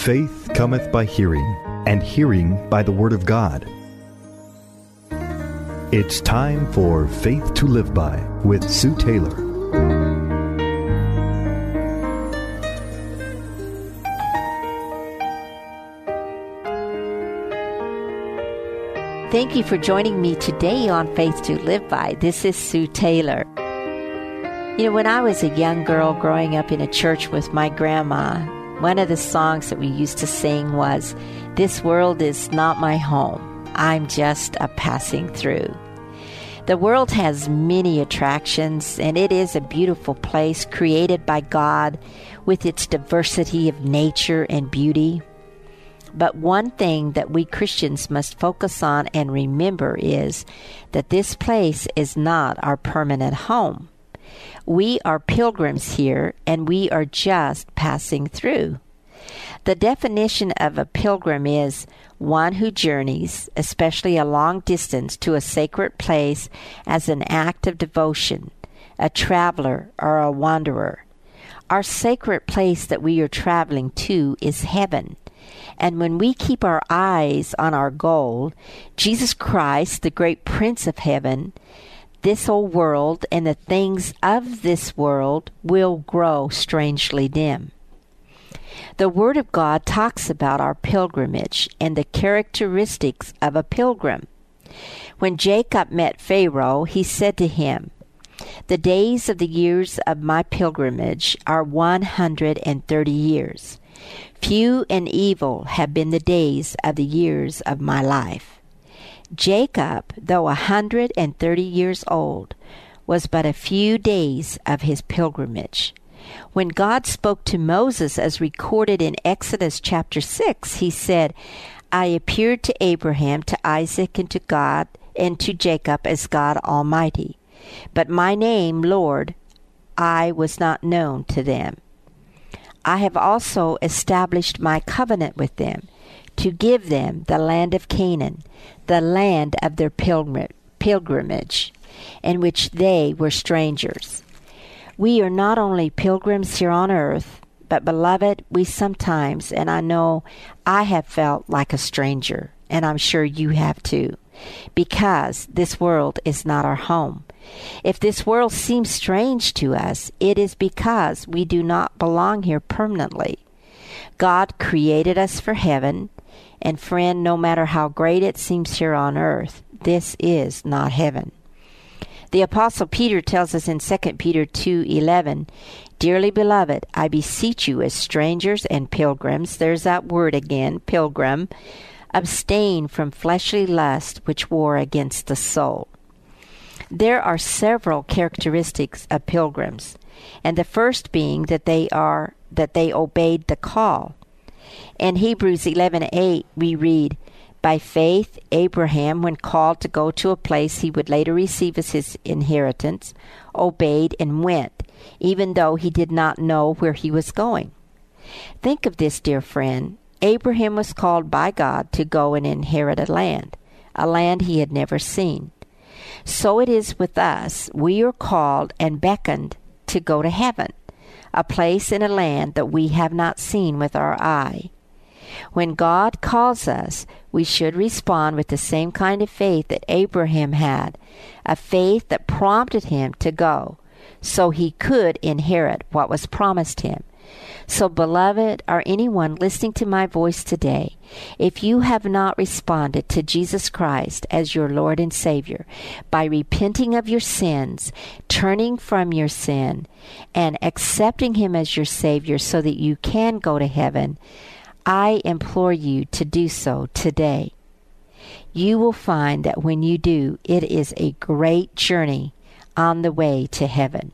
Faith cometh by hearing, and hearing by the Word of God. It's time for Faith to Live By with Sue Taylor. Thank you for joining me today on Faith to Live By. This is Sue Taylor. You know, when I was a young girl growing up in a church with my grandma, one of the songs that we used to sing was, This world is not my home, I'm just a passing through. The world has many attractions, and it is a beautiful place created by God with its diversity of nature and beauty. But one thing that we Christians must focus on and remember is that this place is not our permanent home. We are pilgrims here, and we are just passing through. The definition of a pilgrim is one who journeys, especially a long distance, to a sacred place as an act of devotion, a traveler or a wanderer. Our sacred place that we are traveling to is heaven. And when we keep our eyes on our goal, Jesus Christ, the great Prince of Heaven, this old world and the things of this world will grow strangely dim. The Word of God talks about our pilgrimage and the characteristics of a pilgrim. When Jacob met Pharaoh, he said to him, The days of the years of my pilgrimage are one hundred and thirty years. Few and evil have been the days of the years of my life. Jacob, though a hundred and thirty years old, was but a few days of his pilgrimage. When God spoke to Moses, as recorded in Exodus chapter 6, he said, I appeared to Abraham, to Isaac, and to God, and to Jacob as God Almighty. But my name, Lord, I was not known to them. I have also established my covenant with them to give them the land of Canaan, the land of their pilgrimage, in which they were strangers. We are not only pilgrims here on earth, but beloved, we sometimes, and I know I have felt like a stranger, and I'm sure you have too, because this world is not our home. If this world seems strange to us, it is because we do not belong here permanently. God created us for heaven, and friend, no matter how great it seems here on earth, this is not heaven. The apostle Peter tells us in 2 Peter 2:11, "Dearly beloved, I beseech you as strangers and pilgrims, there's that word again, pilgrim, abstain from fleshly lust which war against the soul." There are several characteristics of pilgrims, and the first being that they are that they obeyed the call. In Hebrews 11:8 we read, "By faith Abraham, when called to go to a place he would later receive as his inheritance, obeyed and went, even though he did not know where he was going." Think of this, dear friend. Abraham was called by God to go and inherit a land, a land he had never seen. So it is with us. We are called and beckoned to go to heaven a place in a land that we have not seen with our eye. When God calls us, we should respond with the same kind of faith that Abraham had, a faith that prompted him to go, so he could inherit what was promised him. So, beloved, or anyone listening to my voice today, if you have not responded to Jesus Christ as your Lord and Savior by repenting of your sins, turning from your sin, and accepting Him as your Savior so that you can go to heaven, I implore you to do so today. You will find that when you do, it is a great journey on the way to heaven.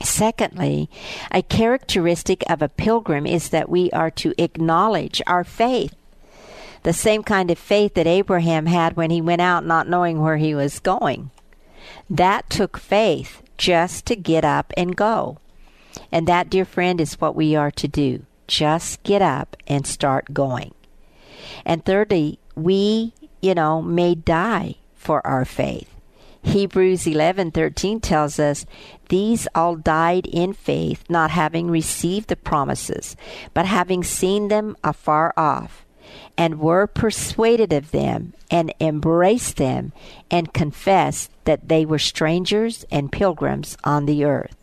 Secondly, a characteristic of a pilgrim is that we are to acknowledge our faith. The same kind of faith that Abraham had when he went out not knowing where he was going. That took faith just to get up and go. And that, dear friend, is what we are to do. Just get up and start going. And thirdly, we, you know, may die for our faith. Hebrews 11:13 tells us, "These all died in faith, not having received the promises, but having seen them afar off, and were persuaded of them, and embraced them, and confessed that they were strangers and pilgrims on the earth."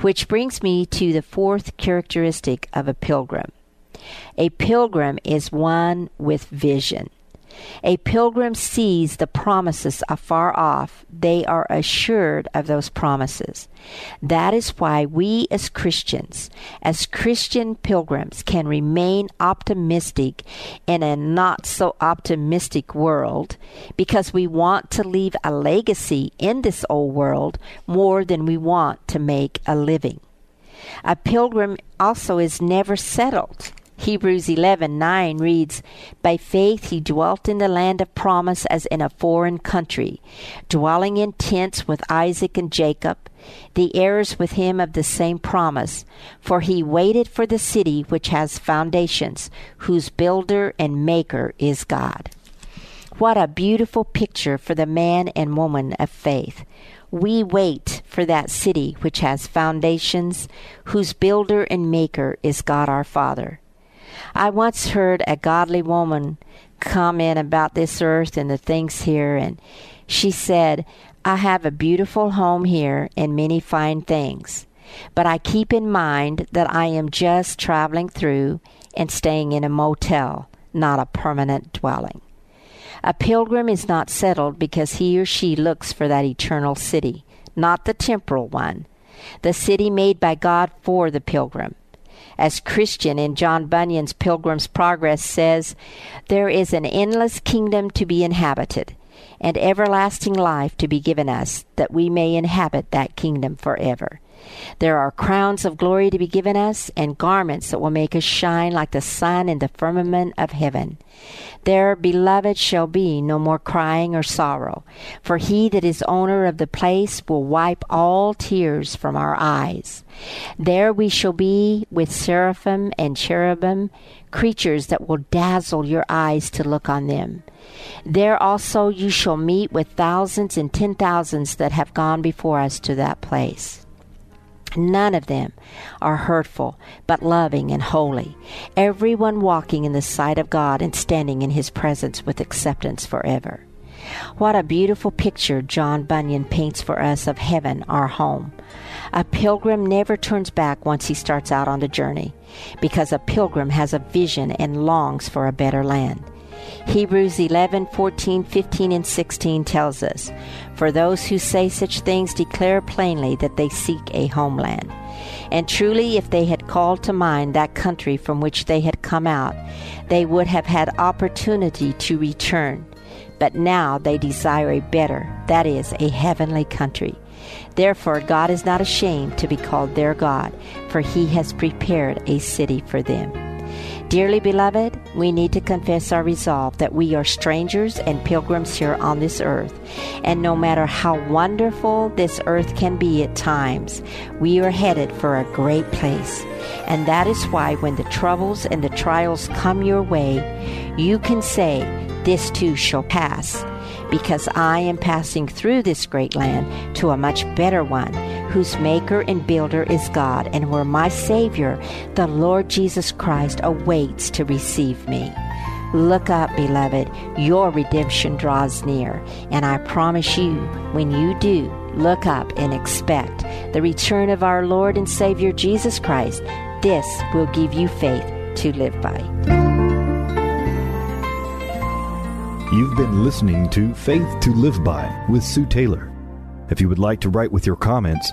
Which brings me to the fourth characteristic of a pilgrim. A pilgrim is one with vision. A pilgrim sees the promises afar off. They are assured of those promises. That is why we as Christians, as Christian pilgrims, can remain optimistic in a not so optimistic world because we want to leave a legacy in this old world more than we want to make a living. A pilgrim also is never settled. Hebrews 11:9 reads, "By faith he dwelt in the land of promise as in a foreign country, dwelling in tents with Isaac and Jacob, the heirs with him of the same promise, for he waited for the city which has foundations, whose builder and maker is God." What a beautiful picture for the man and woman of faith. We wait for that city which has foundations, whose builder and maker is God our Father. I once heard a godly woman comment about this earth and the things here, and she said, I have a beautiful home here and many fine things, but I keep in mind that I am just traveling through and staying in a motel, not a permanent dwelling. A pilgrim is not settled because he or she looks for that eternal city, not the temporal one, the city made by God for the pilgrim as Christian in John Bunyan's Pilgrim's Progress says, There is an endless kingdom to be inhabited, and everlasting life to be given us, that we may inhabit that kingdom forever. There are crowns of glory to be given us, and garments that will make us shine like the sun in the firmament of heaven. There, beloved, shall be no more crying or sorrow, for he that is owner of the place will wipe all tears from our eyes. There we shall be with seraphim and cherubim, creatures that will dazzle your eyes to look on them. There also you shall meet with thousands and ten thousands that have gone before us to that place. None of them are hurtful, but loving and holy, everyone walking in the sight of God and standing in His presence with acceptance forever. What a beautiful picture John Bunyan paints for us of heaven, our home. A pilgrim never turns back once he starts out on the journey, because a pilgrim has a vision and longs for a better land. Hebrews 11, 14, 15, and 16 tells us, For those who say such things declare plainly that they seek a homeland. And truly, if they had called to mind that country from which they had come out, they would have had opportunity to return. But now they desire a better, that is, a heavenly country. Therefore, God is not ashamed to be called their God, for he has prepared a city for them. Dearly beloved, we need to confess our resolve that we are strangers and pilgrims here on this earth. And no matter how wonderful this earth can be at times, we are headed for a great place. And that is why when the troubles and the trials come your way, you can say, This too shall pass because I am passing through this great land to a much better one, whose maker and builder is God, and where my Savior, the Lord Jesus Christ, awaits to receive me. Look up, beloved, your redemption draws near, and I promise you, when you do, look up and expect the return of our Lord and Savior Jesus Christ. This will give you faith to live by. You've been listening to Faith to Live By with Sue Taylor. If you would like to write with your comments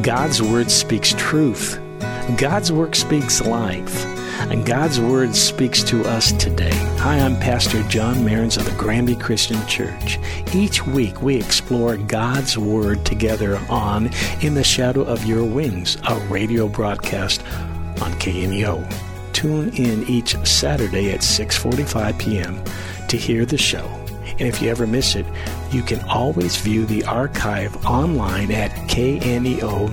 God's Word speaks truth. God's Word speaks life. and God's Word speaks to us today. Hi, I'm Pastor John Mearns of the Granby Christian Church. Each week we explore God's Word together on In the Shadow of Your Wings, a radio broadcast on KNEO. Tune in each Saturday at 6:45 p.m. to hear the show. And if you ever miss it, you can always view the archive online at kneo.org.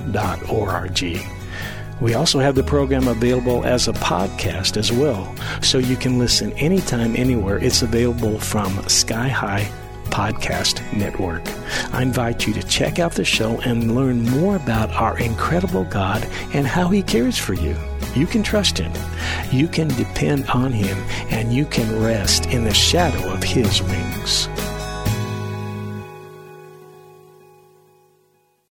We also have the program available as a podcast as well, so you can listen anytime, anywhere. It's available from Sky High Podcast Network. I invite you to check out the show and learn more about our incredible God and how He cares for you. You can trust Him, you can depend on Him, and you can rest in the shadow of His wings.